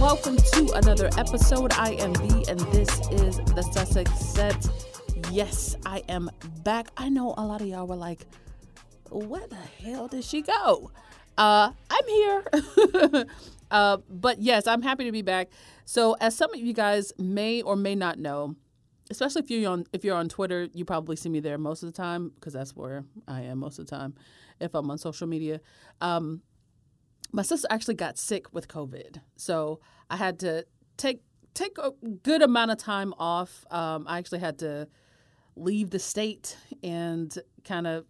Welcome to another episode. I am V, and this is the Sussex Set. Yes, I am back. I know a lot of y'all were like, where the hell did she go? Uh, I'm here. uh, but yes, I'm happy to be back. So, as some of you guys may or may not know, especially if you're on if you're on Twitter, you probably see me there most of the time because that's where I am most of the time. If I'm on social media, um, my sister actually got sick with COVID, so I had to take take a good amount of time off. Um, I actually had to leave the state and kind of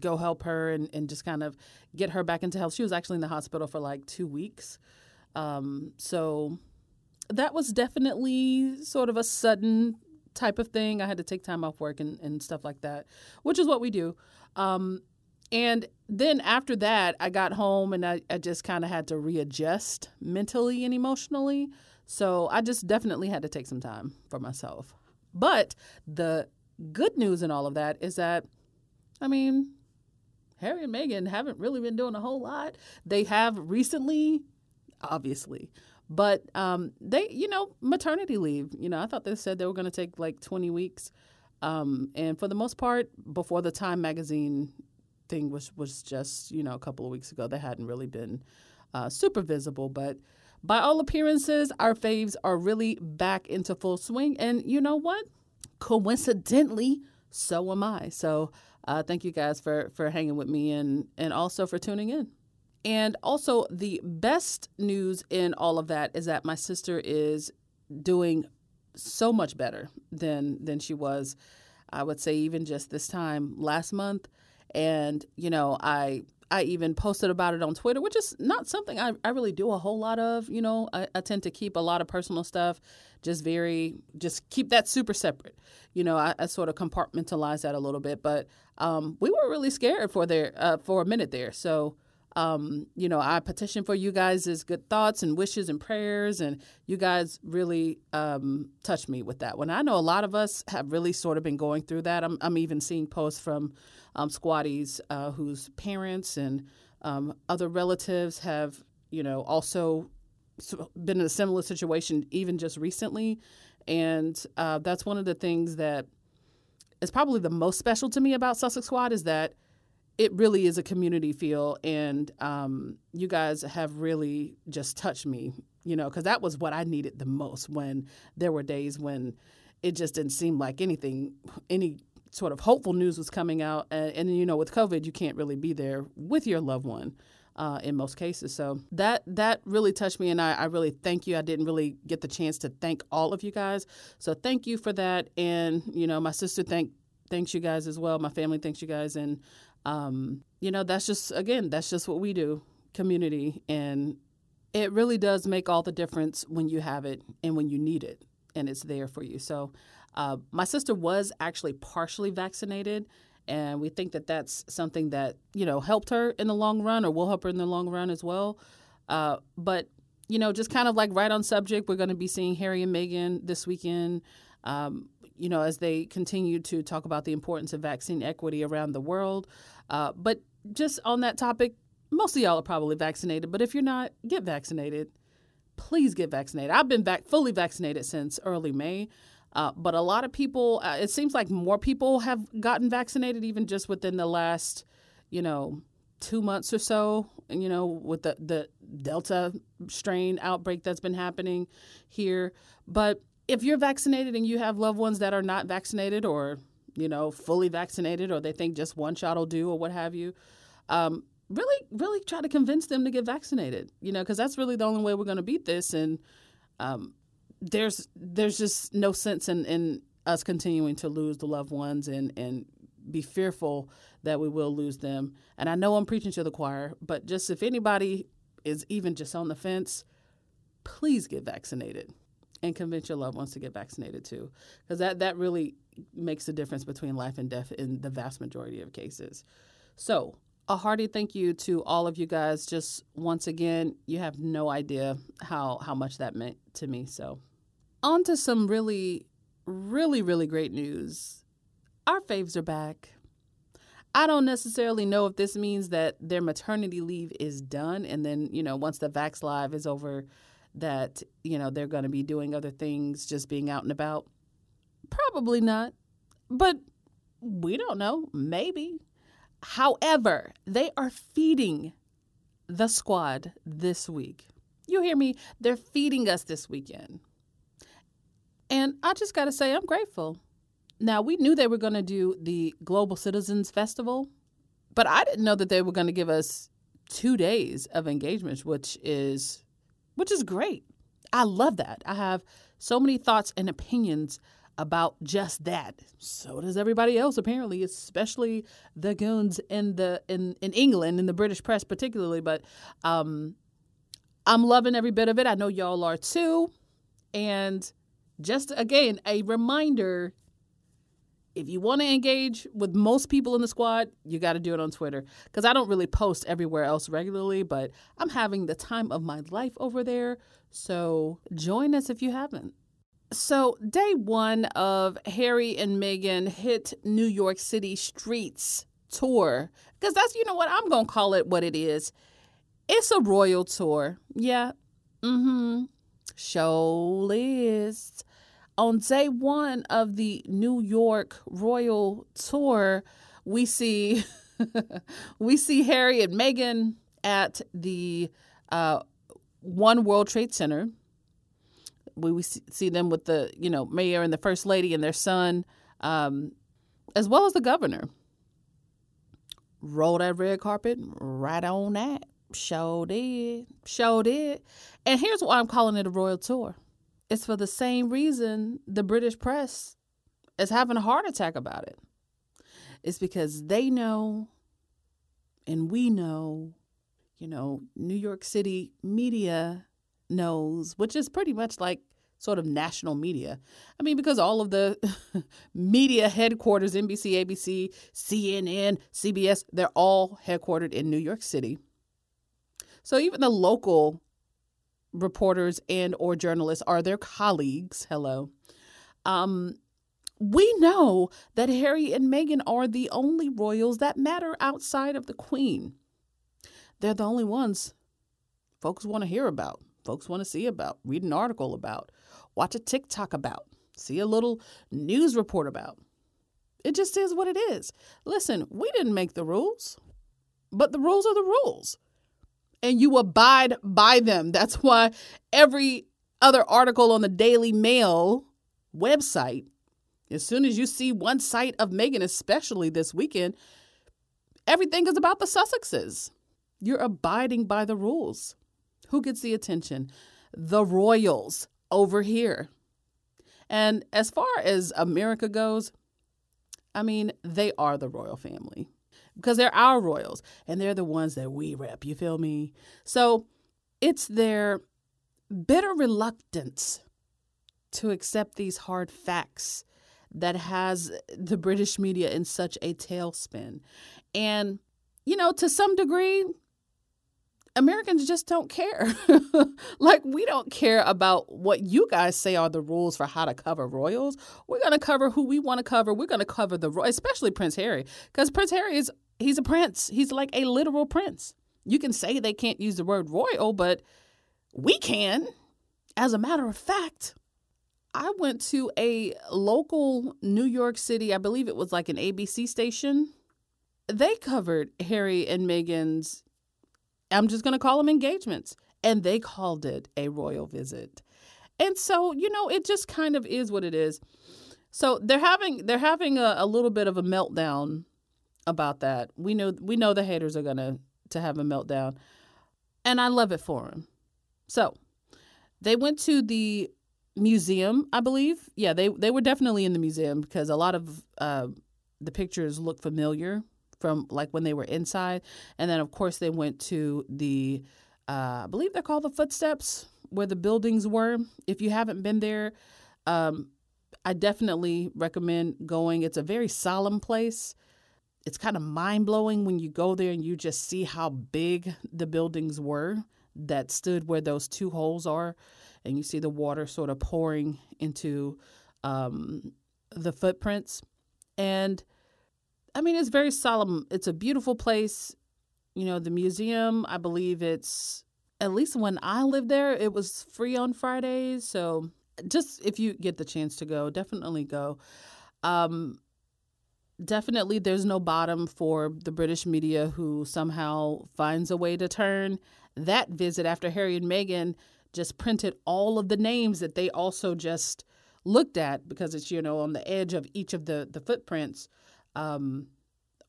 go help her and, and just kind of get her back into health. She was actually in the hospital for like two weeks. Um, so that was definitely sort of a sudden type of thing. I had to take time off work and, and stuff like that, which is what we do. Um, and then after that, I got home and I, I just kind of had to readjust mentally and emotionally. So I just definitely had to take some time for myself. But the good news in all of that is that, I mean, Harry and Meghan haven't really been doing a whole lot. They have recently, obviously, but um, they, you know, maternity leave. You know, I thought they said they were going to take like 20 weeks. Um, and for the most part, before the Time magazine thing was was just you know a couple of weeks ago, they hadn't really been uh, super visible. But by all appearances, our faves are really back into full swing. And you know what? Coincidentally, so am I. So uh, thank you guys for for hanging with me and and also for tuning in. And also the best news in all of that is that my sister is doing so much better than than she was. I would say even just this time last month. And you know, I I even posted about it on Twitter, which is not something I, I really do a whole lot of. You know, I, I, tend to keep a lot of personal stuff just very, just keep that super separate. You know, I, I sort of compartmentalize that a little bit. But um, we were really scared for there uh, for a minute there. So, um, you know, I petition for you guys' is good thoughts and wishes and prayers, and you guys really um, touched me with that one. I know a lot of us have really sort of been going through that. I'm, I'm even seeing posts from um, squatties uh, whose parents and um, other relatives have, you know, also been in a similar situation even just recently. And uh, that's one of the things that is probably the most special to me about Sussex Squad is that it really is a community feel. And um, you guys have really just touched me, you know, because that was what I needed the most when there were days when it just didn't seem like anything, any sort of hopeful news was coming out. And, and you know, with COVID, you can't really be there with your loved one. Uh, in most cases, so that that really touched me, and I, I really thank you. I didn't really get the chance to thank all of you guys, so thank you for that. And you know, my sister thank thanks you guys as well. My family thanks you guys, and um, you know, that's just again, that's just what we do, community, and it really does make all the difference when you have it and when you need it, and it's there for you. So uh, my sister was actually partially vaccinated, and we think that that's something that you know helped her in the long run, or will help her in the long run as well. Uh, but you know, just kind of like right on subject, we're going to be seeing Harry and Meghan this weekend. Um, you know, as they continue to talk about the importance of vaccine equity around the world. Uh, but just on that topic, most of y'all are probably vaccinated, but if you're not, get vaccinated. Please get vaccinated. I've been back fully vaccinated since early May. Uh, but a lot of people, uh, it seems like more people have gotten vaccinated even just within the last, you know, two months or so. You know, with the the Delta strain outbreak that's been happening here. But if you're vaccinated and you have loved ones that are not vaccinated or you know fully vaccinated or they think just one shot will do or what have you, um, really really try to convince them to get vaccinated. You know, because that's really the only way we're going to beat this. And um, there's there's just no sense in, in us continuing to lose the loved ones and and be fearful that we will lose them. And I know I'm preaching to the choir, but just if anybody is even just on the fence, please get vaccinated and convince your loved ones to get vaccinated too, because that that really makes the difference between life and death in the vast majority of cases. So a hearty thank you to all of you guys. Just once again, you have no idea how how much that meant to me. So on to some really, really, really great news. Our faves are back. I don't necessarily know if this means that their maternity leave is done and then, you know, once the Vax Live is over, that, you know, they're going to be doing other things, just being out and about. Probably not. But we don't know. Maybe. However, they are feeding the squad this week. You hear me? They're feeding us this weekend. And I just got to say, I'm grateful. Now, we knew they were going to do the Global Citizens Festival, but I didn't know that they were going to give us two days of engagements which is which is great. I love that. I have so many thoughts and opinions about just that. So does everybody else apparently, especially the goons in the in in England in the British press particularly, but um I'm loving every bit of it. I know y'all are too. And just again, a reminder if you want to engage with most people in the squad, you got to do it on Twitter. Because I don't really post everywhere else regularly, but I'm having the time of my life over there. So join us if you haven't. So, day one of Harry and Meghan hit New York City streets tour. Because that's, you know what, I'm going to call it what it is. It's a royal tour. Yeah. Mm hmm. Show is on day one of the New York Royal Tour, we see we see Harry and Meghan at the uh, One World Trade Center. We, we see them with the you know mayor and the first lady and their son, um, as well as the governor. Roll that red carpet right on that. Show did, show did, and here's why I'm calling it a royal tour it's for the same reason the British press is having a heart attack about it. It's because they know and we know, you know, New York City media knows, which is pretty much like sort of national media. I mean, because all of the media headquarters, NBC, ABC, CNN, CBS, they're all headquartered in New York City. So even the local reporters and or journalists are their colleagues. Hello. Um, we know that Harry and Meghan are the only royals that matter outside of the Queen. They're the only ones folks want to hear about, folks want to see about, read an article about, watch a TikTok about, see a little news report about. It just is what it is. Listen, we didn't make the rules, but the rules are the rules and you abide by them. That's why every other article on the Daily Mail website, as soon as you see one site of Meghan, especially this weekend, everything is about the Sussexes. You're abiding by the rules. Who gets the attention? The royals over here. And as far as America goes, I mean, they are the royal family because they're our royals and they're the ones that we rep. You feel me? So it's their bitter reluctance to accept these hard facts that has the British media in such a tailspin. And, you know, to some degree, Americans just don't care. like, we don't care about what you guys say are the rules for how to cover royals. We're going to cover who we want to cover. We're going to cover the, especially Prince Harry, because Prince Harry is he's a prince. He's like a literal prince. You can say they can't use the word royal, but we can. As a matter of fact, I went to a local New York City, I believe it was like an ABC station. They covered Harry and Meghan's, I'm just going to call them engagements, and they called it a royal visit. And so, you know, it just kind of is what it is. So they're having they're having a, a little bit of a meltdown about that. We know we know the haters are gonna to have a meltdown, and I love it for them. So they went to the museum, I believe. Yeah, they they were definitely in the museum because a lot of uh, the pictures look familiar from like when they were inside, and then of course they went to the uh, I believe they're called the footsteps where the buildings were. If you haven't been there. Um, I definitely recommend going. It's a very solemn place it's kind of mind blowing when you go there and you just see how big the buildings were that stood where those two holes are, and you see the water sort of pouring into um, the footprints. And I mean, it's very solemn. It's a beautiful place. You know, the museum, I believe it's, at least when I lived there, it was free on Fridays. So just if you get the chance to go, definitely go. Um, definitely, there's no bottom for the British media who somehow finds a way to turn that visit after Harry and Meghan just printed all of the names that they also just looked at because it's you know on the edge of each of the the footprints um,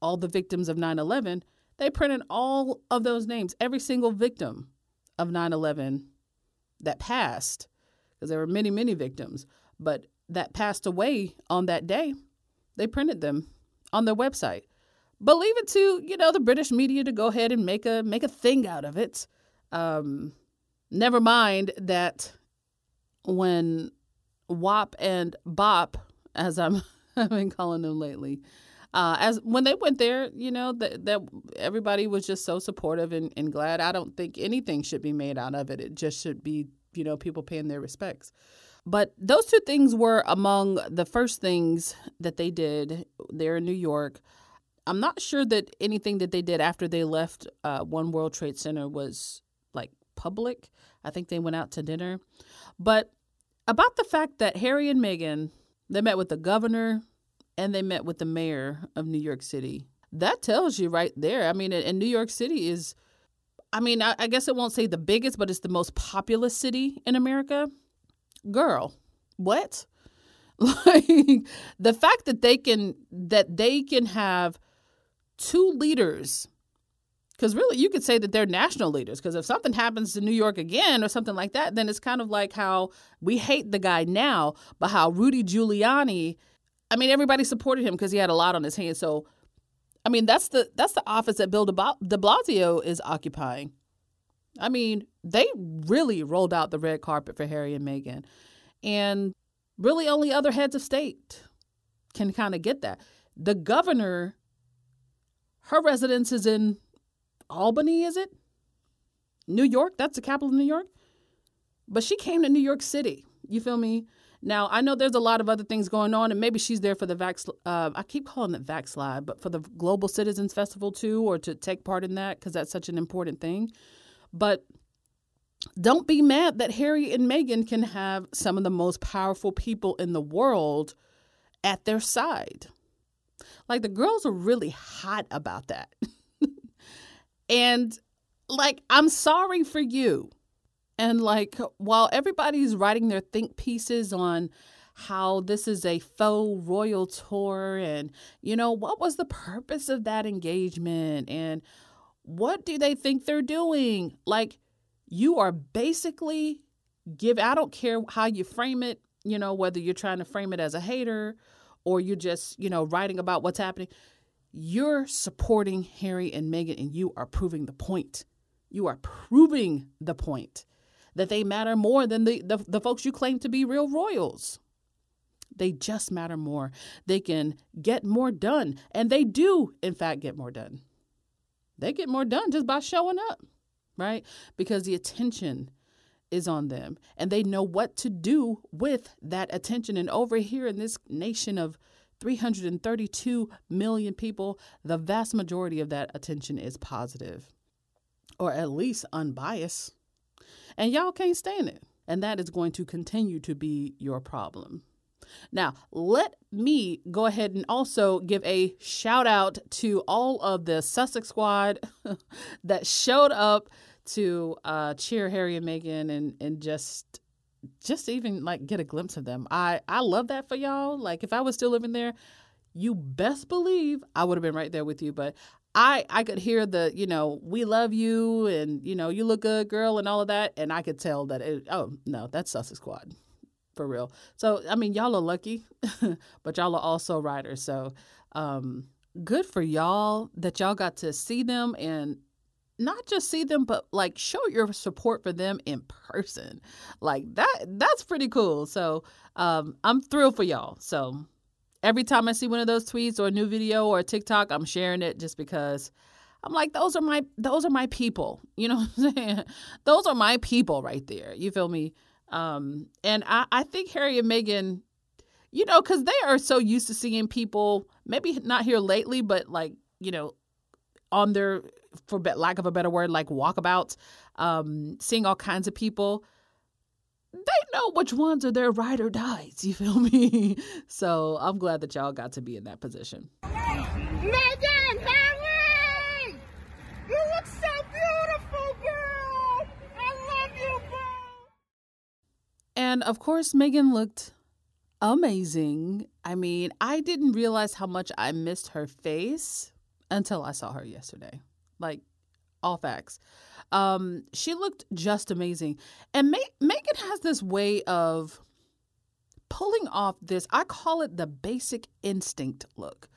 all the victims of 9-11 they printed all of those names every single victim of 9-11 that passed because there were many many victims. But that passed away on that day they printed them on their website. But leave it to you know the british media to go ahead and make a make a thing out of it. Um, never mind that when WAP and BOP, as I'm I've been calling them lately, uh, as when they went there, you know that that everybody was just so supportive and, and glad. I don't think anything should be made out of it. It just should be you know people paying their respects. But those two things were among the first things that they did there in New York. I'm not sure that anything that they did after they left uh, One World Trade Center was like public. I think they went out to dinner. But about the fact that Harry and Meghan, they met with the governor and they met with the mayor of New York City. That tells you right there. I mean, and New York City is, I mean, I, I guess it won't say the biggest, but it's the most populous city in America. Girl, what? Like the fact that they can that they can have two leaders because really, you could say that they're national leaders. Because if something happens to New York again or something like that, then it's kind of like how we hate the guy now, but how Rudy Giuliani, I mean, everybody supported him because he had a lot on his hands. So, I mean, that's the that's the office that Bill de Blasio is occupying. I mean, they really rolled out the red carpet for Harry and Meghan, and really only other heads of state can kind of get that. The governor, her residence is in Albany, is it? New York, that's the capital of New York. But she came to New York City. You feel me? Now, I know there's a lot of other things going on, and maybe she's there for the Vax. Uh, I keep calling it Vaxslide, but for the Global Citizens Festival too, or to take part in that because that's such an important thing. But don't be mad that Harry and Meghan can have some of the most powerful people in the world at their side. Like the girls are really hot about that. And like, I'm sorry for you. And like, while everybody's writing their think pieces on how this is a faux royal tour and, you know, what was the purpose of that engagement and what do they think they're doing? Like, you are basically give, I don't care how you frame it, you know, whether you're trying to frame it as a hater or you're just, you know, writing about what's happening you're supporting Harry and Meghan and you are proving the point. You are proving the point that they matter more than the, the, the folks you claim to be real royals. They just matter more. They can get more done. And they do, in fact, get more done. They get more done just by showing up, right? Because the attention is on them and they know what to do with that attention. And over here in this nation of 332 million people, the vast majority of that attention is positive or at least unbiased. And y'all can't stand it. And that is going to continue to be your problem. Now, let me go ahead and also give a shout out to all of the Sussex squad that showed up to uh, cheer Harry and Meghan and, and just just even like get a glimpse of them. I I love that for y'all. Like if I was still living there, you best believe I would have been right there with you. But I I could hear the you know we love you and you know you look good, girl, and all of that, and I could tell that it, oh no, that's Sussex Squad for real. So I mean y'all are lucky, but y'all are also riders. So um, good for y'all that y'all got to see them and not just see them but like show your support for them in person like that that's pretty cool so um, i'm thrilled for y'all so every time i see one of those tweets or a new video or a tiktok i'm sharing it just because i'm like those are my those are my people. You know what i'm saying? Those are my people right there. You feel me? Um, and I, I think harry and meghan you know, because they are so used to seeing people, maybe not here lately, but like, you know, on their, for lack of a better word, like walkabouts, um, seeing all kinds of people. They know which ones are their ride or dies. You feel me? So I'm glad that y'all got to be in that position. Meghan, Harry! You look so beautiful, girl! I love you, boo! And of course, Meghan looked amazing. I mean, I didn't realize how much I missed her face until I saw her yesterday. Like, all facts. Um, she looked just amazing. And Meghan has this way of pulling off this, I call it the basic instinct look.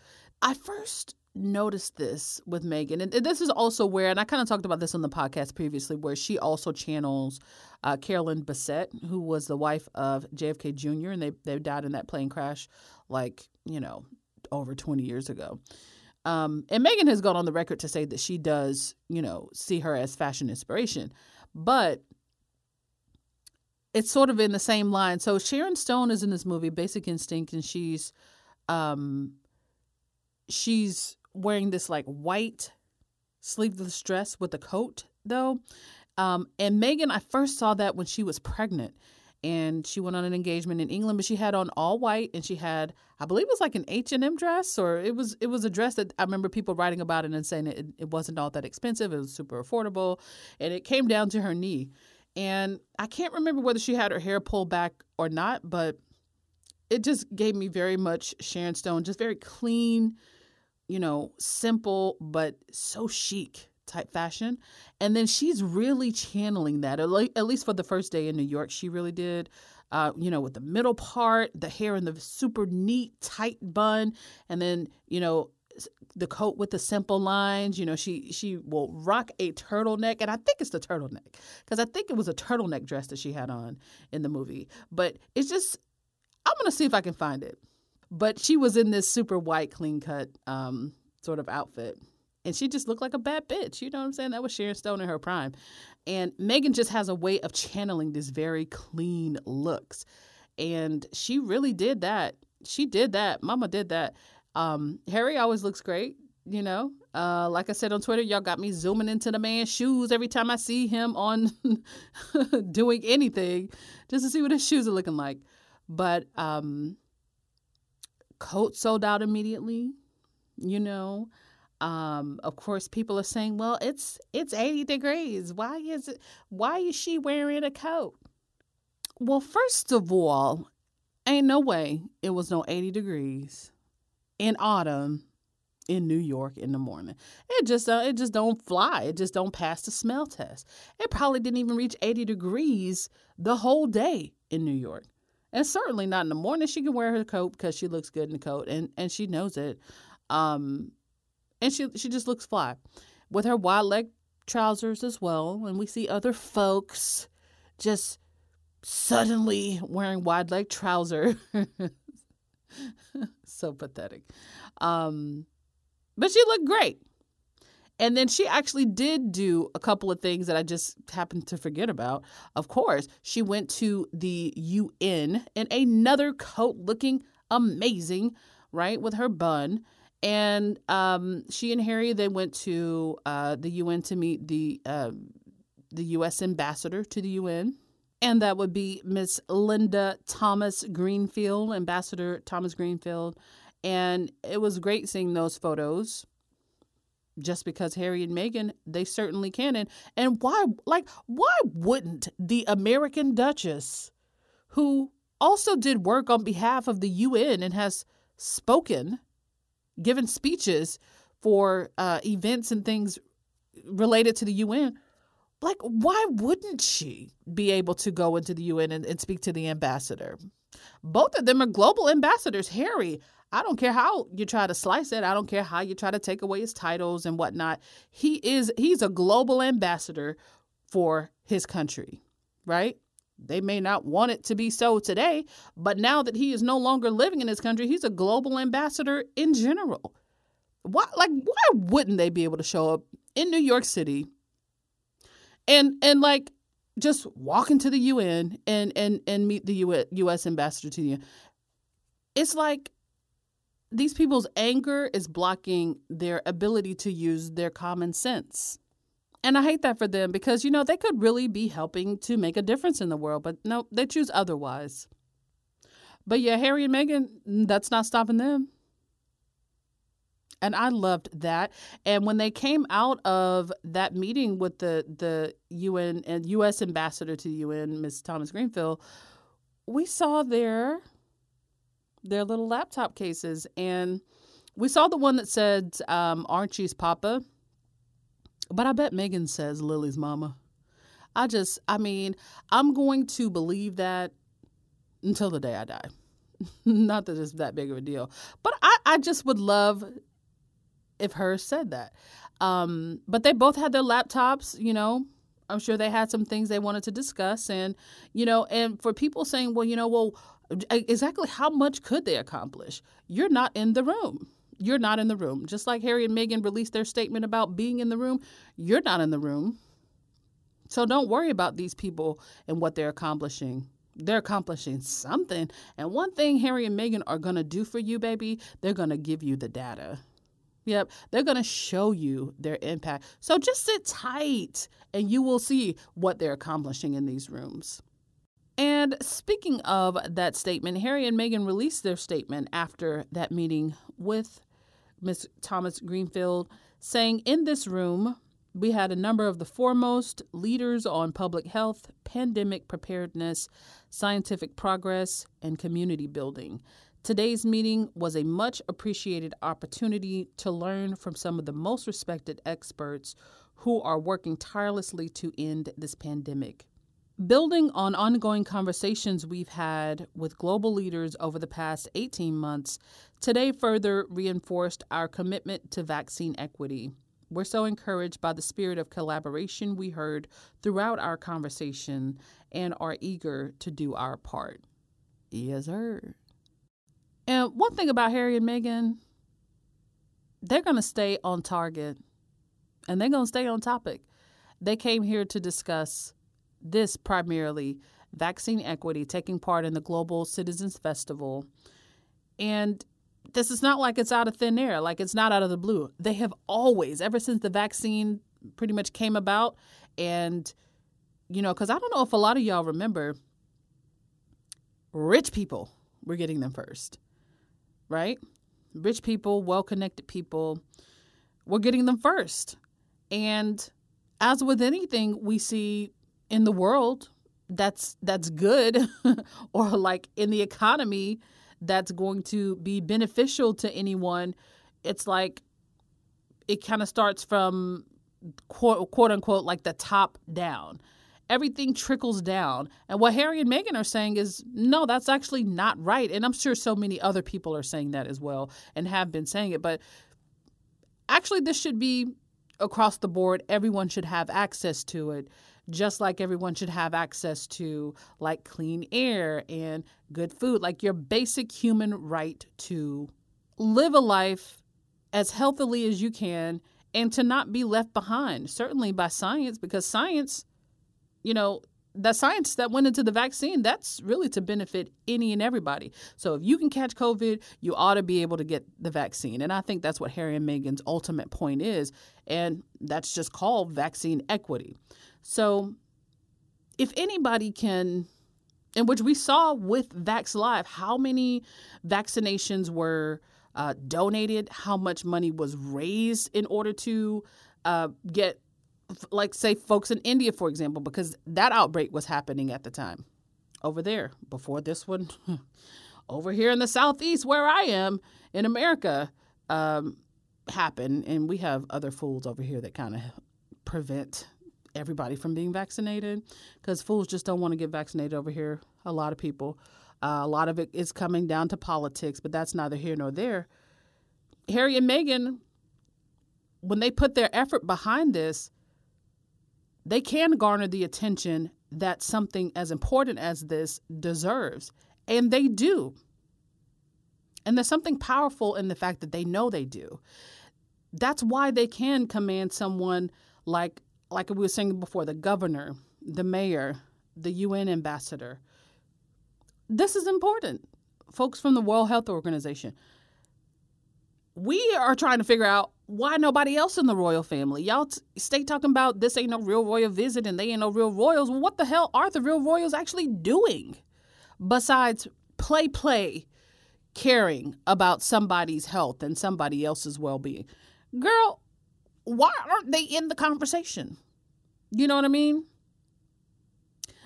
I first noticed this with Meghan, and this is also where, and I kind of talked about this on the podcast previously, where she also channels uh, Carolyn Bessette, who was the wife of JFK Jr., and they they died in that plane crash, like you know, over twenty years ago. Um, and Meghan has gone on the record to say that she does, you know, see her as fashion inspiration, but it's sort of in the same line. So Sharon Stone is in this movie, Basic Instinct, and she's um, she's wearing this like white sleeveless dress with a coat though. Um, and Meghan, I first saw that when she was pregnant and she went on an engagement in England, but she had on all white and she had, I believe it was like an H&M dress or it was, it was a dress that I remember people writing about it and saying it, it wasn't all that expensive. It was super affordable and it came down to her knee. And I can't remember whether she had her hair pulled back or not, but it just gave me very much Sharon Stone, just very clean, you know, simple but so chic type fashion. And then she's really channeling that, at least for the first day in New York, she really did. Uh, you know, with the middle part, the hair in the super neat, tight bun, and then, you know, the coat with the simple lines. You know, she she will rock a turtleneck, and I think it's the turtleneck because I think it was a turtleneck dress that she had on in the movie. But it's just, I'm gonna see if I can find it but she was in this super white, clean cut um, sort of outfit. And she just looked like a bad bitch. You know what I'm saying? That was Sharon Stone in her prime. And Meghan just has a way of channeling these very clean looks. And she really did that. She did that. Mama did that. Um, Harry always looks great, you know. Uh, like I said on Twitter, y'all got me zooming into the man's shoes every time I see him on doing anything just to see what his shoes are looking like. But um, coat sold out immediately, you know. Um, of course, people are saying, "Well, it's it's 80 degrees. Why is it? Why is she wearing a coat?" Well, first of all, ain't no way it was no 80 degrees in autumn in New York in the morning. It just uh, it just don't fly. It just don't pass the smell test. It probably didn't even reach 80 degrees the whole day in New York and certainly not in the morning. She can wear her coat because she looks good in the coat, and and she knows it. Um, and she she just looks fly with her wide leg trousers as well. And we see other folks just suddenly wearing wide leg trousers. so pathetic. Um, but she looked great. And then she actually did do a couple of things that I just happened to forget about. Of course, she went to the UN in another coat looking amazing, right, with her bun. And um, she and Harry they went to uh, the UN to meet the uh, the U.S. ambassador to the UN, and that would be Miss Linda Thomas Greenfield, Ambassador Thomas Greenfield. And it was great seeing those photos just because Harry and Meghan, they certainly can. And, and why, like, why wouldn't the American Duchess, who also did work on behalf of the UN and has spoken, given speeches for uh, events and things related to the UN, like, why wouldn't she be able to go into the UN and, and speak to the ambassador? Both of them are global ambassadors. Harry, I don't care how you try to slice it. I don't care how you try to take away his titles and whatnot. He is he's a global ambassador for his country, right? They may not want it to be so today, but now that he is no longer living in his country, he's a global ambassador in general. Why like why wouldn't they be able to show up in New York City and and like just walk into the UN and and and meet the US ambassador to UN it's like these people's anger is blocking their ability to use their common sense. And I hate that for them because, you know, they could really be helping to make a difference in the world, but no, they choose otherwise. But yeah, Harry and Meghan, that's not stopping them. And I loved that. And when they came out of that meeting with the the UN and US ambassador to the UN, Ms. Thomas Greenfield, we saw their their little laptop cases and we saw the one that said um, Archie's papa but I bet Meghan says Lili's mama. I just, I mean, I'm going to believe that until the day I die. Not that it's that big of a deal, but I, I just would love if hers said that. Um, but they both had their laptops, you know. I'm sure they had some things they wanted to discuss. And, you know, and for people saying, well, you know, well, exactly how much could they accomplish? You're not in the room you're not in the room. Just like Harry and Meghan released their statement about being in the room, you're not in the room. So don't worry about these people and what they're accomplishing. They're accomplishing something. And one thing Harry and Meghan are going to do for you, baby, they're going to give you the data. Yep, they're going to show you their impact. So just sit tight and you will see what they're accomplishing in these rooms. And speaking of that statement, Harry and Meghan released their statement after that meeting with Ms. Thomas Greenfield, saying, In this room, we had a number of the foremost leaders on public health, pandemic preparedness, scientific progress, and community building. Today's meeting was a much appreciated opportunity to learn from some of the most respected experts who are working tirelessly to end this pandemic. Building on ongoing conversations we've had with global leaders over the past 18 months, today further reinforced our commitment to vaccine equity. We're so encouraged by the spirit of collaboration we heard throughout our conversation and are eager to do our part. Yes, sir. And one thing about Harry and Meghan, they're going to stay on target and they're going to stay on topic. They came here to discuss this primarily vaccine equity, taking part in the Global Citizens Festival. And this is not like it's out of thin air, like it's not out of the blue. They have always, ever since the vaccine pretty much came about, and, you know, because I don't know if a lot of y'all remember, rich people were getting them first, right? Rich people, well connected people were getting them first. And as with anything, we see in the world that's that's good or like in the economy that's going to be beneficial to anyone it's like it kind of starts from quote, quote unquote like the top down. Everything trickles down. And what harry and meghan are saying is no that's actually not right. And i'm sure so many other people are saying that as well and have been saying it. But actually this should be across the board. Everyone should have access to it just like everyone should have access to like clean air and good food, like your basic human right to live a life as healthily as you can and to not be left behind, certainly by science, because science, you know, the science that went into the vaccine, that's really to benefit any and everybody. So if you can catch COVID, you ought to be able to get the vaccine. And I think that's what Harry and Meghan's ultimate point is. And that's just called vaccine equity. So, if anybody can, in which we saw with Vax Live, how many vaccinations were uh, donated, how much money was raised in order to uh, get, like, say, folks in India, for example, because that outbreak was happening at the time over there before this one. over here in the southeast, where I am in America, um, happened, and we have other fools over here that kind of prevent everybody from being vaccinated because fools just don't want to get vaccinated over here. A lot of people. Uh, a lot of it is coming down to politics, but that's neither here nor there. Harry and Meghan, when they put their effort behind this, they can garner the attention that something as important as this deserves. And they do. And there's something powerful in the fact that they know they do. That's why they can command someone like like we were saying before, the governor, the mayor, the UN ambassador. This is important folks from the World Health Organization. We are trying to figure out why nobody else in the royal family. Y'all t- stay talking about this ain't no real royal visit and they ain't no real royals. Well, what the hell are the real royals actually doing besides play, play, caring about somebody's health and somebody else's well being? Girl, why aren't they in the conversation? You know what I mean?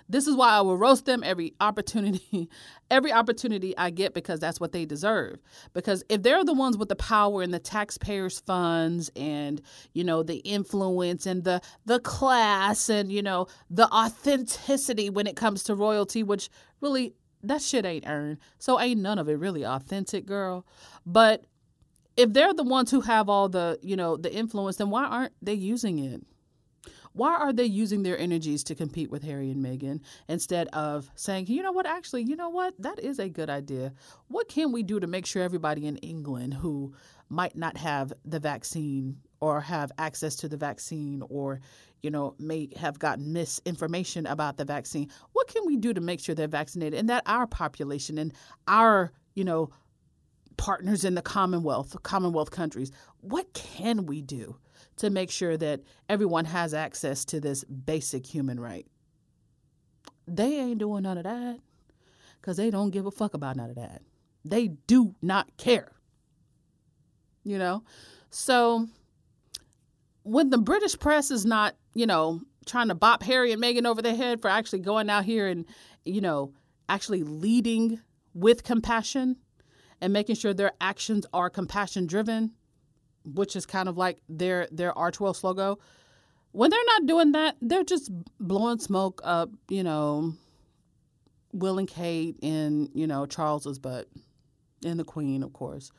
This is why I will roast them every opportunity, every opportunity I get because that's what they deserve. Because if they're the ones with the power and the taxpayers' funds and, you know, the influence and the the class and, you know, the authenticity when it comes to royalty, which really that shit ain't earned. So ain't none of it really authentic, girl. But if they're the ones who have all the, you know, the influence, then why aren't they using it? Why are they using their energies to compete with Harry and Meghan instead of saying, you know what, actually, you know what, that is a good idea. What can we do to make sure everybody in England who might not have the vaccine or have access to the vaccine or you know may have gotten misinformation about the vaccine what can we do to make sure they're vaccinated and that our population and our you know partners in the commonwealth commonwealth countries what can we do to make sure that everyone has access to this basic human right. They ain't doing none of that because they don't give a fuck about none of that. They do not care. You know? So when the British press is not, you know, trying to bop Harry and Meghan over the head for actually going out here and, you know, actually leading with compassion and making sure their actions are compassion driven, which is kind of like their their Archewell logo. When they're not doing that, they're just blowing smoke up, you know, Will and Kate and, you know, Charles's butt and the Queen, of course.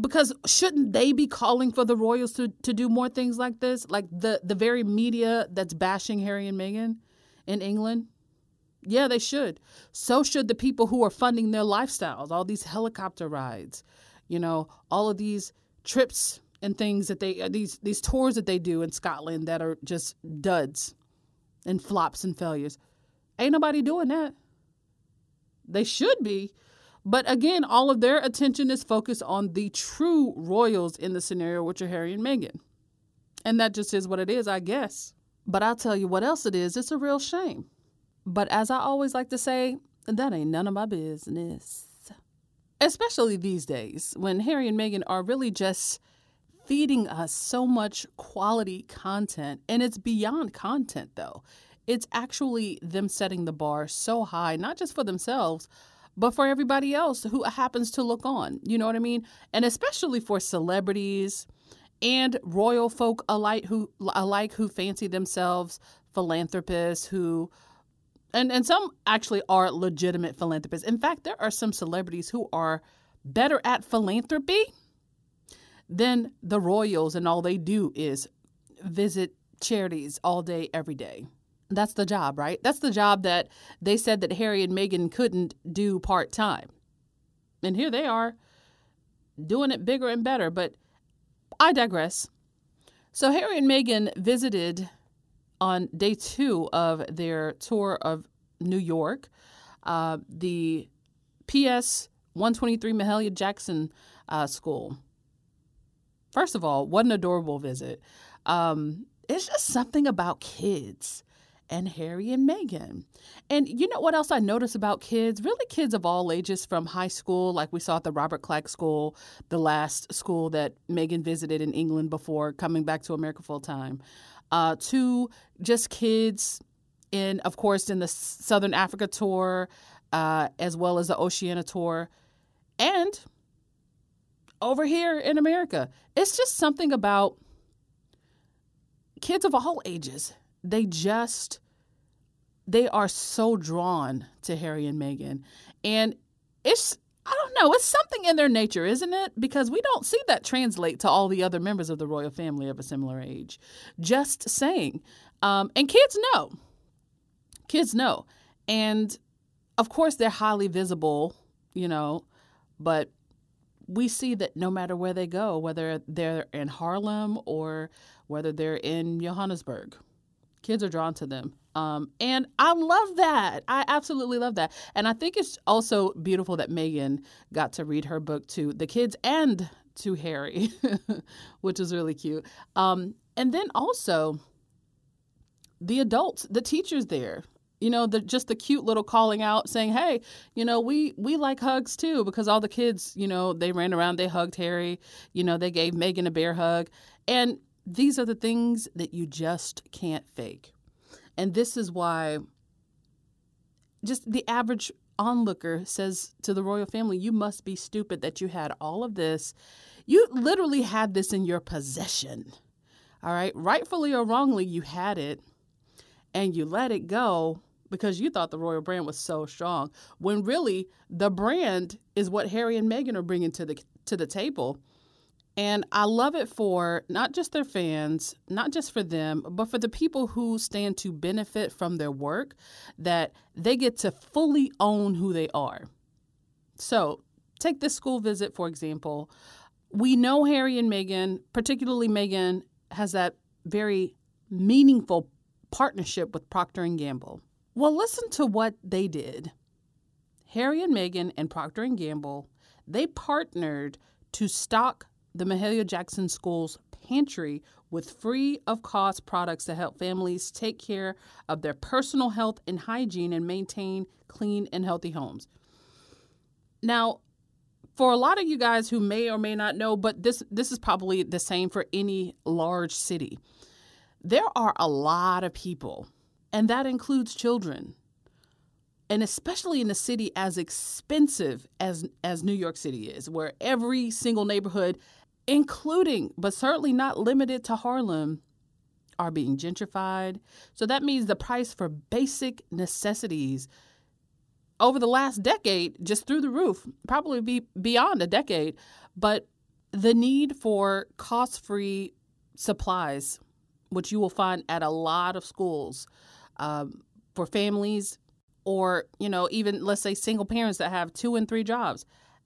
Because shouldn't they be calling for the royals to, to do more things like this? Like the, the very media that's bashing Harry and Meghan in England? Yeah, they should. So should the people who are funding their lifestyles, all these helicopter rides, you know, all of these trips and things that they uh, these these tours that they do in Scotland that are just duds and flops and failures. Ain't nobody doing that. They should be. But again, all of their attention is focused on the true royals in the scenario, which are Harry and Meghan. And that just is what it is, I guess. But I'll tell you what else it is. It's a real shame. But as I always like to say, that ain't none of my business especially these days when Harry and Meghan are really just feeding us so much quality content. And it's beyond content, though. It's actually them setting the bar so high, not just for themselves, but for everybody else who happens to look on. You know what I mean? And especially for celebrities and royal folk alike who alike who fancy themselves philanthropists who and and some actually are legitimate philanthropists. In fact, there are some celebrities who are better at philanthropy than the royals, and all they do is visit charities all day, every day. That's the job, right? That's the job that they said that Harry and Meghan couldn't do part time. And here they are doing it bigger and better. But I digress. So Harry and Meghan visited on day two of their tour of New York, uh, the PS 123 Mahalia Jackson uh, School. First of all, what an adorable visit. Um, it's just something about kids and Harry and Meghan. And you know what else I notice about kids? Really, kids of all ages from high school, like we saw at the Robert Clack School, the last school that Meghan visited in England before coming back to America full time, uh, to just kids in, of course, in the Southern Africa tour, uh, as well as the Oceania tour, and over here in America. It's just something about kids of all ages. They just they are so drawn to Harry and Meghan, and it's I don't know. It's something in their nature, isn't it? Because we don't see that translate to all the other members of the royal family of a similar age. Just saying. Um, and kids know. Kids know. And of course, they're highly visible, you know, but we see that no matter where they go, whether they're in Harlem or whether they're in Johannesburg, kids are drawn to them Um, and I love that. I absolutely love that. And I think it's also beautiful that Meghan got to read her book to the kids and to Harry, which is really cute. Um, and then also the adults, the teachers there, you know, the just the cute little calling out saying, "Hey, you know, we we like hugs too because all the kids, you know, they ran around, they hugged Harry, you know, they gave Meghan a bear hug." And these are the things that you just can't fake. And this is why just the average onlooker says to the royal family, You must be stupid that you had all of this. You literally had this in your possession. All right. Rightfully or wrongly, you had it and you let it go because you thought the royal brand was so strong when really the brand is what Harry and Meghan are bringing to the to the table and I love it for not just their fans, not just for them, but for the people who stand to benefit from their work, that they get to fully own who they are. So, take this school visit, for example. We know Harry and Meghan, particularly Meghan, has that very meaningful partnership with Procter and Gamble. Well, listen to what they did. Harry and Meghan and Procter and Gamble, they partnered to stock the Mahalia Jackson School's pantry with free of cost products to help families take care of their personal health and hygiene and maintain clean and healthy homes. Now, for a lot of you guys who may or may not know, but this this is probably the same for any large city. There are a lot of people, and that includes children. And especially in a city as expensive as as New York City is, where every single neighborhood including, but certainly not limited to Harlem, are being gentrified. So that means the price for basic necessities over the last decade, just through the roof, probably be beyond a decade. But the need for cost free supplies, which you will find at a lot of schools um, for families or, you know, even let's say single parents that have two and three jobs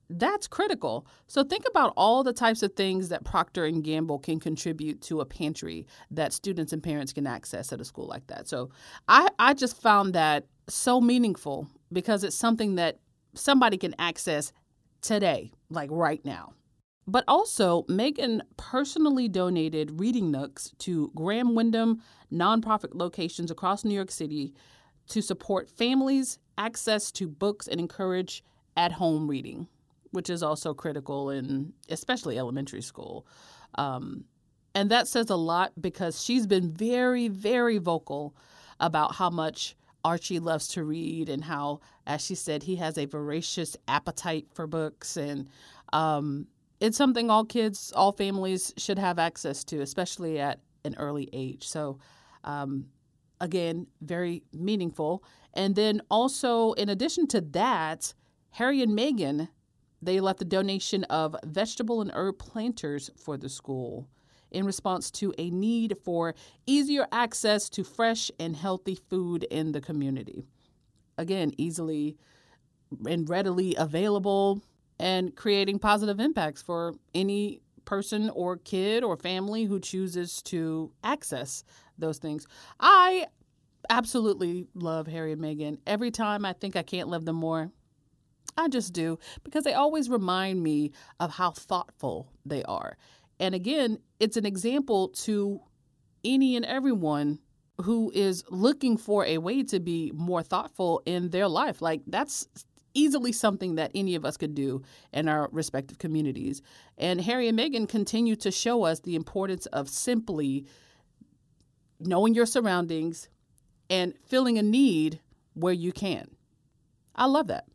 that's critical. So think about all the types of things that Procter and Gamble can contribute to a pantry that students and parents can access at a school like that. So I I just found that so meaningful because it's something that somebody can access today, like right now. But also, Meghan personally donated reading nooks to Graham Windham nonprofit locations across New York City to support families' access to books and encourage at home reading which is also critical in especially elementary school. Um, and that says a lot because she's been very, very vocal about how much Archie loves to read and how, as she said, he has a voracious appetite for books. And um, it's something all kids, all families should have access to, especially at an early age. So, um, again, very meaningful. And then also, in addition to that, Harry and Meghan they left the donation of vegetable and herb planters for the school in response to a need for easier access to fresh and healthy food in the community. Again, easily and readily available and creating positive impacts for any person or kid or family who chooses to access those things. I absolutely love Harry and Meghan. Every time I think I can't love them more, I just do because they always remind me of how thoughtful they are. And again, it's an example to any and everyone who is looking for a way to be more thoughtful in their life. Like that's easily something that any of us could do in our respective communities. And Harry and Meghan continue to show us the importance of simply knowing your surroundings and filling a need where you can. I love that.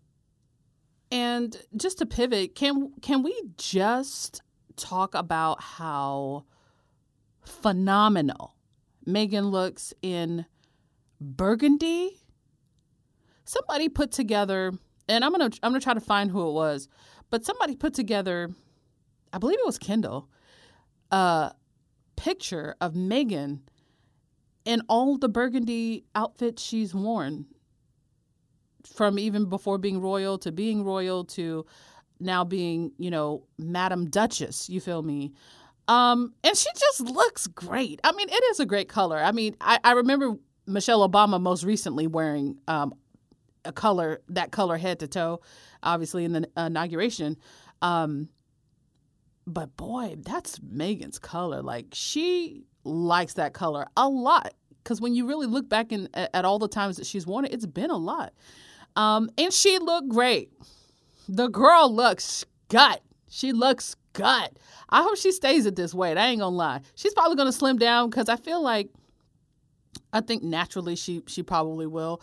And just to pivot, can can we just talk about how phenomenal Meghan looks in burgundy? Somebody put together, and I'm gonna I'm gonna try to find who it was, but somebody put together, I believe it was Kendall, a picture of Meghan in all the burgundy outfits she's worn from even before being royal to being royal to now being, you know, Madam Duchess, you feel me? Um, and she just looks great. I mean, it is a great color. I mean, I, I remember Michelle Obama most recently wearing um, a color that color head to toe, obviously in the inauguration. Um, but boy, that's Meghan's color. Like she likes that color a lot because when you really look back in, at, at all the times that she's worn it, it's been a lot. Um, and she looked great. The girl looks gut. She looks gut. I hope she stays at this weight. I ain't gonna lie. She's probably gonna slim down because I feel like I think naturally she she probably will.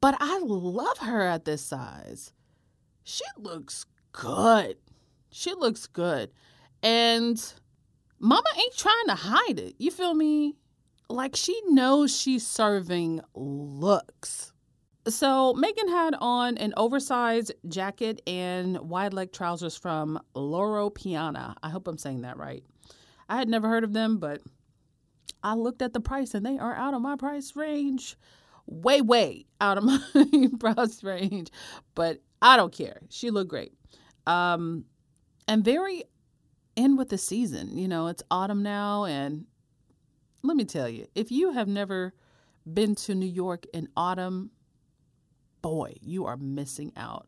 But I love her at this size. She looks good. She looks good. And mama ain't trying to hide it. You feel me? Like she knows she's serving looks. So Meghan had on an oversized jacket and wide leg trousers from Loro Piana. I hope I'm saying that right. I had never heard of them, but I looked at the price and they are out of my price range. Way, way out of my price range. But I don't care. She looked great. Um, and very in with the season. You know, it's autumn now. And let me tell you, if you have never been to New York in autumn, boy, you are missing out.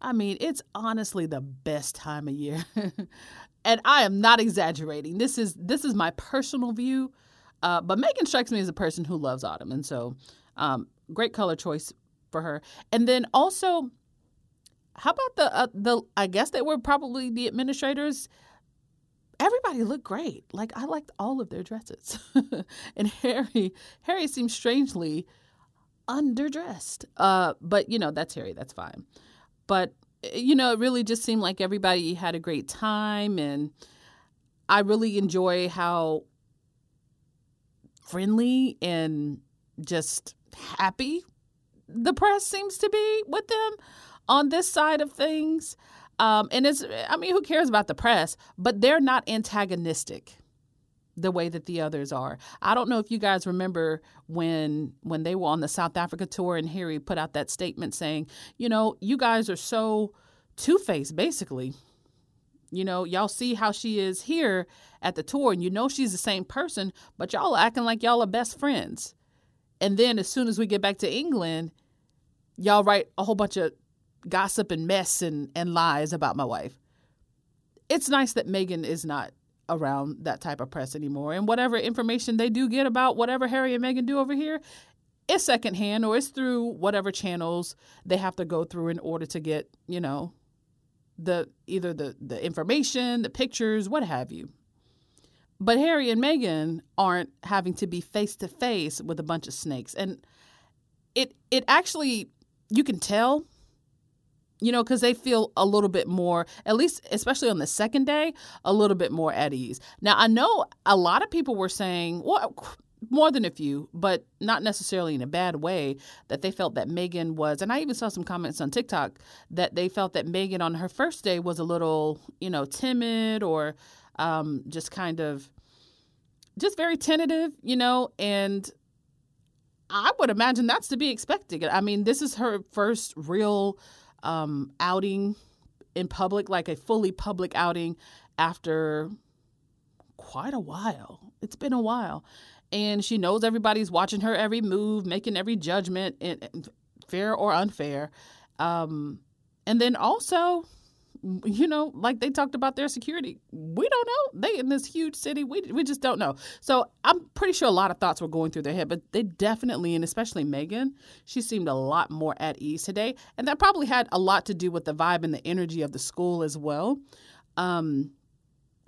I mean, it's honestly the best time of year. and I am not exaggerating. This is this is my personal view. Uh, but Meghan strikes me as a person who loves autumn, and so um, great color choice for her. And then also, how about the uh, the? I guess they were probably the administrators. Everybody looked great. Like I liked all of their dresses, and Harry Harry seemed strangely underdressed. Uh, but you know that's Harry. That's fine. But you know, it really just seemed like everybody had a great time, and I really enjoy how friendly and just happy the press seems to be with them on this side of things. Um, and it's, I mean, who cares about the press? But they're not antagonistic the way that the others are. I don't know if you guys remember when when they were on the South Africa tour and Harry put out that statement saying, you know, you guys are so two-faced basically. You know, y'all see how she is here at the tour and you know she's the same person, but y'all acting like y'all are best friends. And then as soon as we get back to England, y'all write a whole bunch of gossip and mess and, and lies about my wife. It's nice that Meghan is not around that type of press anymore. And whatever information they do get about whatever Harry and Meghan do over here, it's secondhand or it's through whatever channels they have to go through in order to get, you know, the either the the information, the pictures, what have you. But Harry and Meghan aren't having to be face to face with a bunch of snakes. And it it actually you can tell you know, because they feel a little bit more, at least, especially on the second day, a little bit more at ease. Now, I know a lot of people were saying, well, more than a few, but not necessarily in a bad way, that they felt that Meghan was, and I even saw some comments on TikTok that they felt that Meghan on her first day was a little, you know, timid or um, just kind of, just very tentative, you know, and I would imagine that's to be expected. I mean, this is her first real um, outing in public, like a fully public outing after quite a while. It's been a while. And she knows everybody's watching her every move, making every judgment, and fair or unfair. Um, and then also, you know, like they talked about their security. We don't know. They in this huge city. We we just don't know. So I'm pretty sure a lot of thoughts were going through their head, but they definitely, and especially Meghan, she seemed a lot more at ease today, and that probably had a lot to do with the vibe and the energy of the school as well. Um,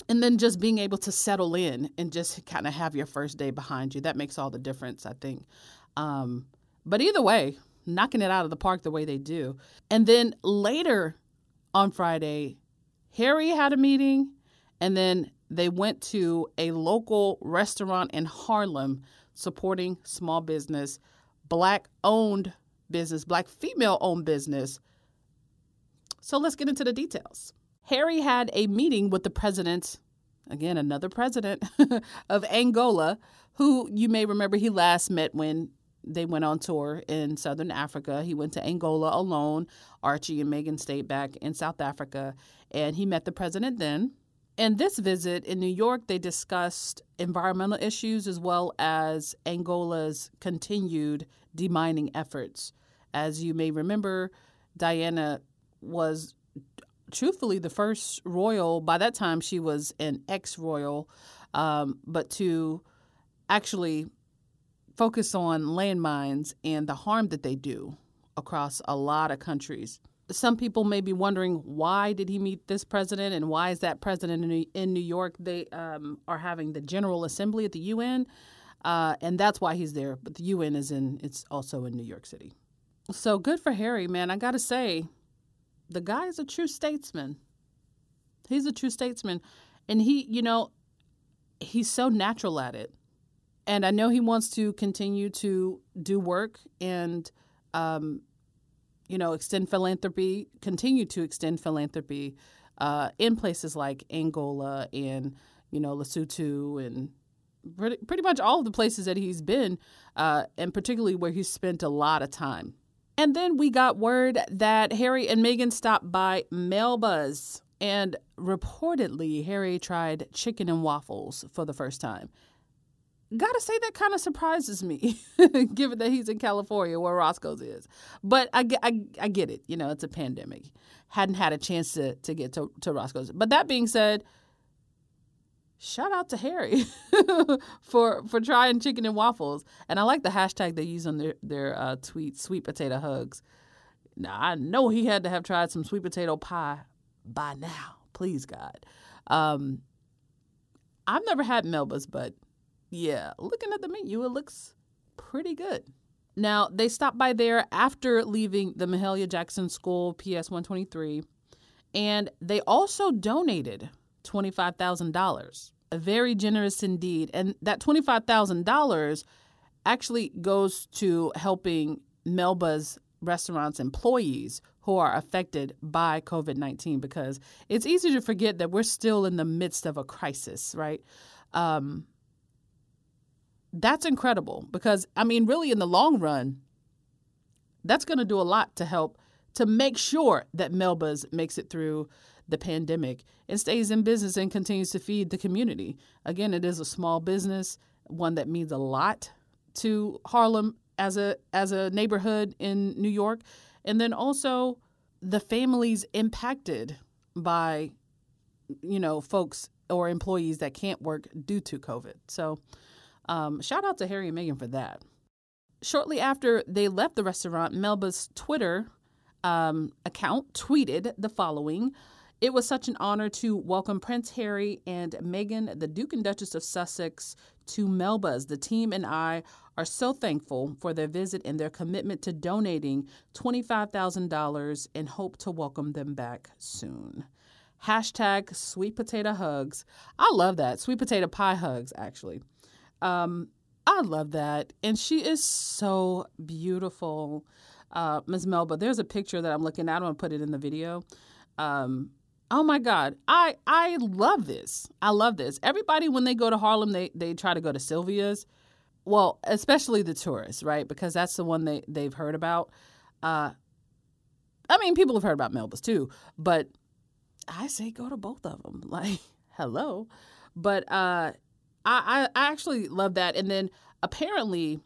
and then just being able to settle in and just kind of have your first day behind you that makes all the difference, I think. Um, but either way, knocking it out of the park the way they do, and then later on Friday, Harry had a meeting, and then they went to a local restaurant in Harlem supporting small business, black owned business, black female owned business. So let's get into the details. Harry had a meeting with the president, again, another president of Angola, who you may remember he last met when they went on tour in southern Africa. He went to Angola alone. Archie and Meghan stayed back in South Africa, and he met the president then. In this visit in New York, they discussed environmental issues as well as Angola's continued demining efforts. As you may remember, Diana was truthfully the first royal, by that time she was an ex royal, um, but to actually focus on landmines and the harm that they do across a lot of countries. Some people may be wondering why did he meet this president and why is that president in New York? They um, are having the General Assembly at the UN, uh, and that's why he's there. But the UN is in; it's also in New York City. So good for Harry, man. I gotta say, the guy is a true statesman. He's a true statesman, and he, you know, he's so natural at it and I know he wants to continue to do work and, um, you know, extend philanthropy, continue to extend philanthropy uh, in places like Angola and, you know, Lesotho and pretty, pretty much all of the places that he's been, uh, and particularly where he's spent a lot of time. And then we got word that Harry and Meghan stopped by Melba's, and reportedly, Harry tried chicken and waffles for the first time gotta say that kind of surprises me given that he's in california where roscoe's is. But I, I, I get it you know it's a pandemic. Hadn't had a chance to, to get to, to roscoe's. But that being said shout out to harry for for trying chicken and waffles. And i like the hashtag they use on their, their uh, tweet sweet potato hugs. Now i know he had to have tried some sweet potato pie by now. Please god. Um, i've never had melba's but yeah, looking at the menu, it looks pretty good. Now, they stopped by there after leaving the Mahalia Jackson School PS 123, and they also donated $25,000. A very generous indeed. And that $25,000 actually goes to helping Melba's restaurants employees who are affected by COVID 19 because it's easy to forget that we're still in the midst of a crisis, right? Um, that's incredible because, I mean, really, in the long run, that's going to do a lot to help to make sure that Melba's makes it through the pandemic and stays in business and continues to feed the community. Again, it is a small business, one that means a lot to Harlem as a as a neighborhood in New York, and then also the families impacted by you know folks or employees that can't work due to COVID. So um, shout out to Harry and Meghan for that. Shortly after they left the restaurant, Melba's Twitter um, account tweeted the following It was such an honor to welcome Prince Harry and Meghan, the Duke and Duchess of Sussex, to Melba's. The team and I are so thankful for their visit and their commitment to donating $25,000 and hope to welcome them back soon. Hashtag sweet potato hugs. I love that. Sweet potato pie hugs, actually. Um, I love that. And she is so beautiful. Uh, Ms. Melba, there's a picture that I'm looking at. I'm going to put it in the video. Um, oh my God. I, I love this. I love this. Everybody, when they go to Harlem, they, they try to go to Sylvia's. Well, especially the tourists, right? Because that's the one they, they've heard about. Uh, I mean, people have heard about Melba's too, but I say go to both of them. Like, hello. But uh, I, I, actually love that. And then apparently,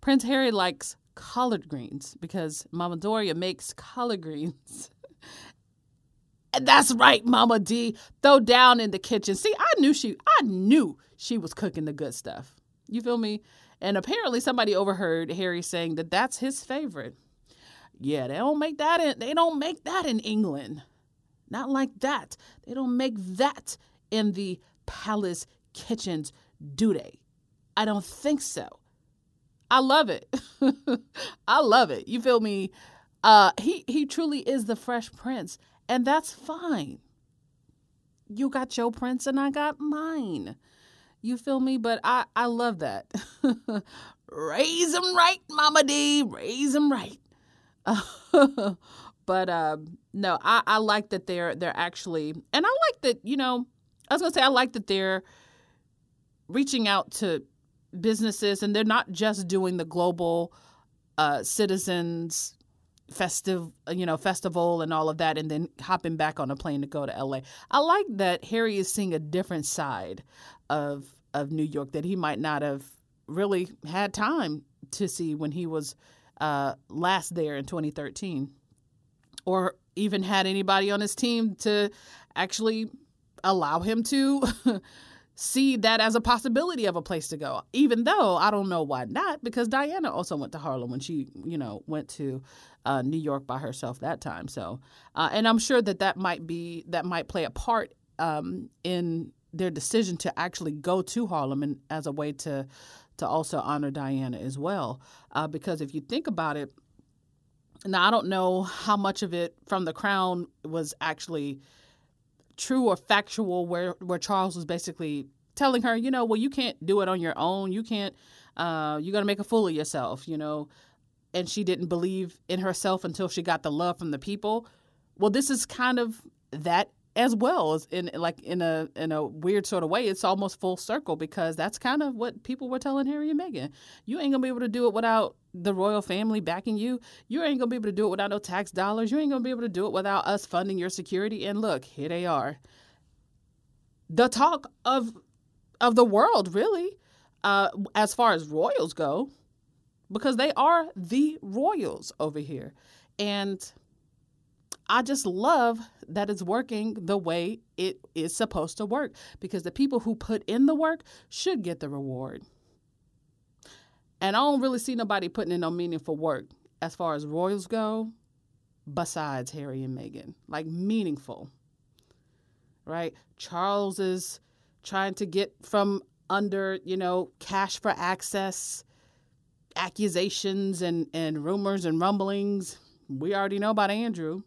Prince Harry likes collard greens because Mama Doria makes collard greens. and that's right, Mama D. Throw down in the kitchen. See, I knew she I knew she was cooking the good stuff. You feel me? And apparently somebody overheard Harry saying that that's his favorite. Yeah, they don't make that in they don't make that in England. Not like that. They don't make that in the palace kitchens, do they? I don't think so. I love it. I love it. You feel me? Uh, he he truly is the fresh prince, and that's fine. You got your prince, and I got mine. You feel me? But I I love that. Raise him right, Mama D. Raise him right. but uh, no, I I like that they're they're actually, and I like that you know. I was gonna say I like that they're reaching out to businesses, and they're not just doing the global uh, citizens festive, you know, festival and all of that, and then hopping back on a plane to go to LA. I like that Harry is seeing a different side of of New York that he might not have really had time to see when he was uh, last there in 2013, or even had anybody on his team to actually allow him to see that as a possibility of a place to go. Even though I don't know why not, because Diana also went to Harlem when she, you know, went to uh, New York by herself that time. So, uh, and I'm sure that that might be that might play a part um, in their decision to actually go to Harlem and as a way to to also honor Diana as well. Uh, because if you think about it, now I don't know how much of it from the Crown was actually true or factual where where Charles was basically telling her, you know, well, you can't do it on your own. You can't. Uh, you got to make a fool of yourself, you know. And she didn't believe in herself until she got the love from the people. Well, this is kind of that as well as in like in a in a weird sort of way it's almost full circle because that's kind of what people were telling Harry and Meghan. You ain't gonna be able to do it without the royal family backing you. You ain't gonna be able to do it without no tax dollars. You ain't gonna be able to do it without us funding your security. And look here they are. The talk of of the world really uh as far as royals go because they are the royals over here. And I just love that it's working the way it is supposed to work because the people who put in the work should get the reward. And I don't really see nobody putting in no meaningful work as far as royals go besides Harry and Meghan. Like meaningful. Right? Charles is trying to get from under, you know, cash for access, accusations and, and rumors and rumblings. We already know about Andrew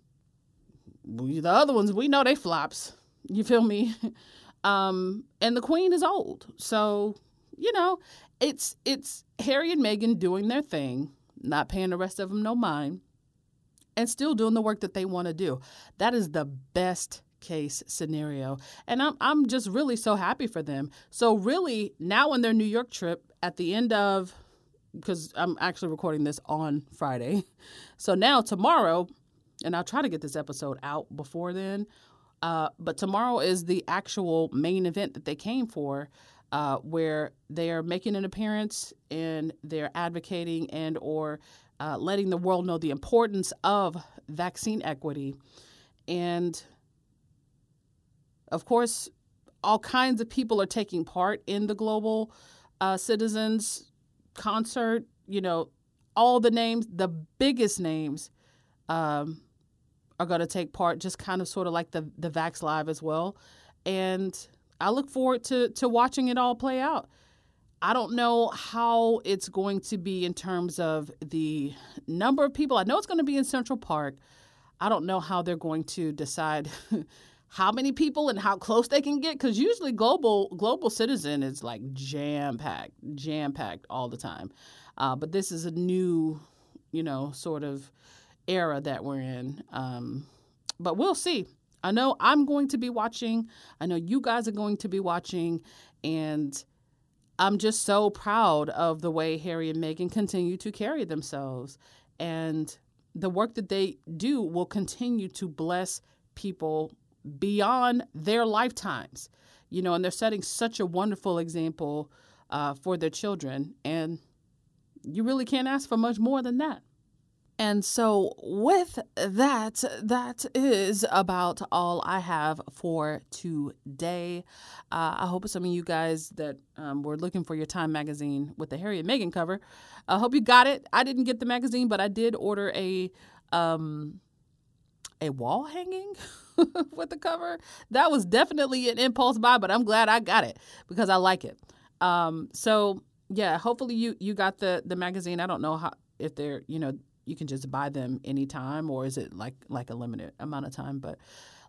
we, the other ones we know they flops. You feel me? Um, and the queen is old, so you know it's it's Harry and Meghan doing their thing, not paying the rest of them no mind, and still doing the work that they want to do. That is the best case scenario. And I'm I'm just really so happy for them. So really now on their New York trip at the end of because I'm actually recording this on Friday. So now tomorrow and I'll try to get this episode out before then. Uh, but tomorrow is the actual main event that they came for, uh, where they are making an appearance and they're advocating and or uh, letting the world know the importance of vaccine equity, and of course, all kinds of people are taking part in the global uh, citizens concert. You know, all the names, the biggest names. Um, are going to take part, just kind of sort of like the the Vax Live as well. And I look forward to to watching it all play out. I don't know how it's going to be in terms of the number of people. I know it's going to be in Central Park. I don't know how they're going to decide how many people and how close they can get because usually global global citizen is like jam packed, jam packed all the time. Uh, but this is a new, you know, sort of era that we're in. Um, but we'll see. I know I'm going to be watching. I know you guys are going to be watching. And I'm just so proud of the way Harry and Meghan continue to carry themselves. And the work that they do will continue to bless people beyond their lifetimes. You know, and they're setting such a wonderful example uh, for their children. And you really can't ask for much more than that. And so, with that, that is about all I have for today. Uh, I hope some of you guys that um, were looking for your Time magazine with the Harry and Meghan cover, I hope you got it. I didn't get the magazine, but I did order a um, a wall hanging with the cover. That was definitely an impulse buy, but I'm glad I got it because I like it. Um, so yeah, hopefully you you got the the magazine. I don't know how if they're you know you can just buy them anytime or is it like like a limited amount of time? But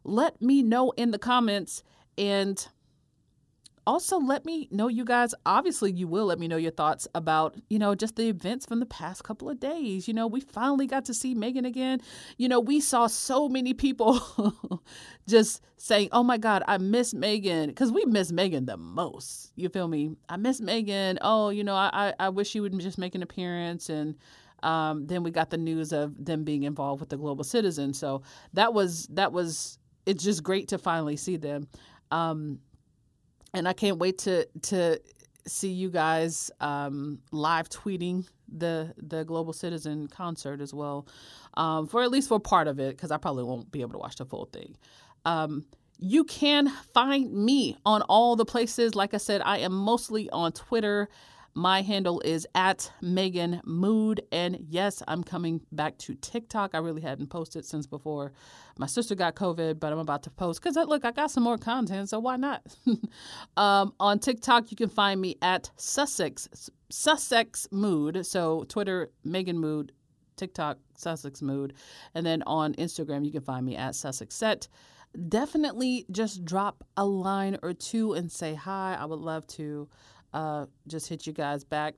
let me know in the comments and also let me know you guys obviously you will let me know your thoughts about you know just the events from the past couple of days. You know we finally got to see meghan again. You know we saw so many people just saying oh my god i miss meghan because we miss meghan the most. You feel me? I miss meghan. Oh you know i i wish she would just make an appearance and um, then we got the news of them being involved with the Global Citizen. So that was that was it's just great to finally see them, um, and I can't wait to to see you guys um, live tweeting the the Global Citizen concert as well, um, for at least for part of it because I probably won't be able to watch the full thing. Um, you can find me on all the places. Like I said, I am mostly on Twitter. My handle is at Megan Mood. And yes, I'm coming back to TikTok. I really hadn't posted since before my sister got COVID, but I'm about to post because look, I got some more content, so why not? um, on TikTok, you can find me at Sussex Sussex Mood. So Twitter, Megan Mood, TikTok, Sussex Mood, and then on Instagram, you can find me at Sussex Set definitely just drop a line or two and say hi. I would love to uh, just hit you guys back.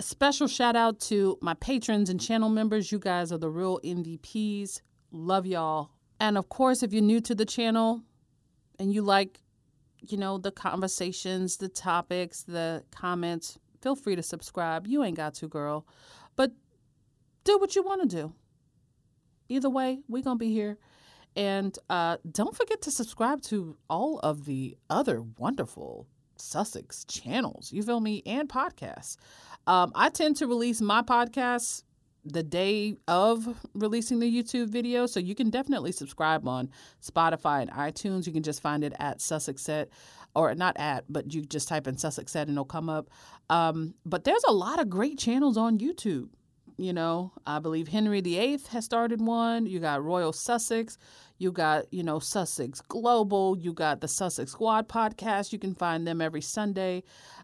Special shout out to my patrons and channel members. You guys are the real MVPs. Love y'all. And of course, if you're new to the channel and you like, you know, the conversations, the topics, the comments, feel free to subscribe. You ain't got to, girl. But do what you want to do. Either way, we're going to be here. And uh, don't forget to subscribe to all of the other wonderful Sussex channels, you feel me, and podcasts. Um, I tend to release my podcasts the day of releasing the YouTube video. So you can definitely subscribe on Spotify and iTunes. You can just find it at Sussex Set, or not at, but you just type in Sussex Set and it'll come up. Um, but there's a lot of great channels on YouTube. You know, I believe Henry VIII has started one. You got Royal Sussex. You got, you know, Sussex Global. You got the Sussex Squad podcast. You can find them every Sunday.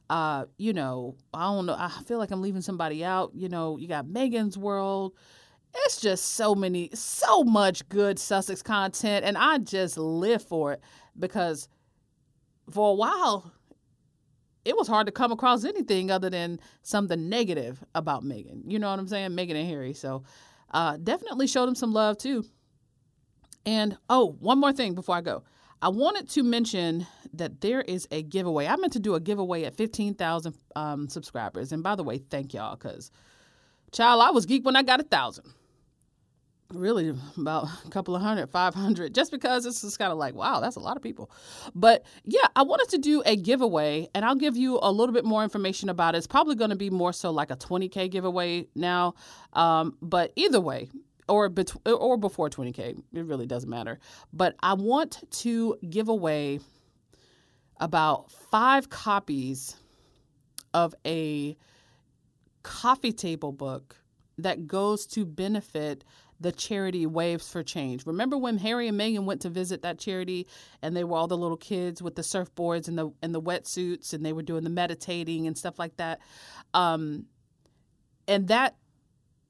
Uh, you know, I don't know. I feel like I'm leaving somebody out. You know, you got Megan's World. It's just so many, so much good Sussex content. And I just live for it because for a while, it was hard to come across anything other than something negative about Meghan. You know what I'm saying? Meghan and Harry. So uh, definitely showed them some love too. And oh, one more thing before I go. I wanted to mention that there is a giveaway. I meant to do a giveaway at 15,000 um, subscribers. And by the way, thank y'all because, child, I was geek when I got a thousand really about a couple of hundred, 500, just because it's just kind of like, wow, that's a lot of people. But yeah, I wanted to do a giveaway and I'll give you a little bit more information about it. It's probably going to be more so like a 20K giveaway now. Um, but either way, or bet- or before 20k it really doesn't matter but i want to give away about 5 copies of a coffee table book that goes to benefit the charity Waves for Change. Remember when Harry and Meghan went to visit that charity and they were all the little kids with the surfboards and the and the wetsuits and they were doing the meditating and stuff like that. Um, and that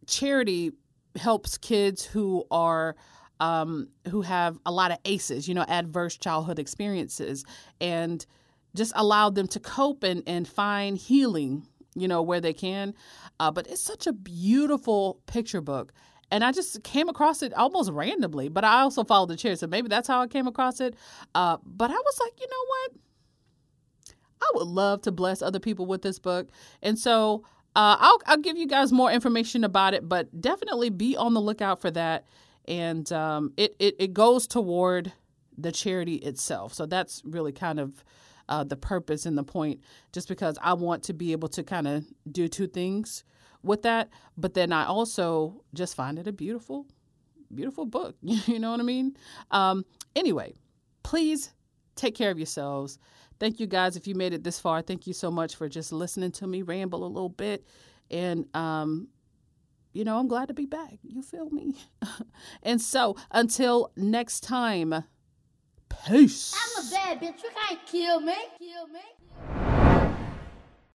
charity helps kids who are um, who have a lot of ACEs, you know, adverse childhood experiences, and just allow them to cope and, and find healing, you know, where they can. Uh, but it's such a beautiful picture book and I just came across it almost randomly. But I also followed the chair, so maybe that's how I came across it. Uh, but I was like, you know what? I would love to bless other people with this book, and so uh, I'll I'll give you guys more information about it. But definitely be on the lookout for that, and um, it, it it goes toward the charity itself. So that's really kind of. Uh, the purpose and the point, just because I want to be able to kind of do two things with that. But then I also just find it a beautiful, beautiful book. you know what I mean? Um, anyway, please take care of yourselves. Thank you guys if you made it this far. Thank you so much for just listening to me ramble a little bit. And, um, you know, I'm glad to be back. You feel me? and so until next time, peace. I'm a bad bitch. You can't kill me. Kill me.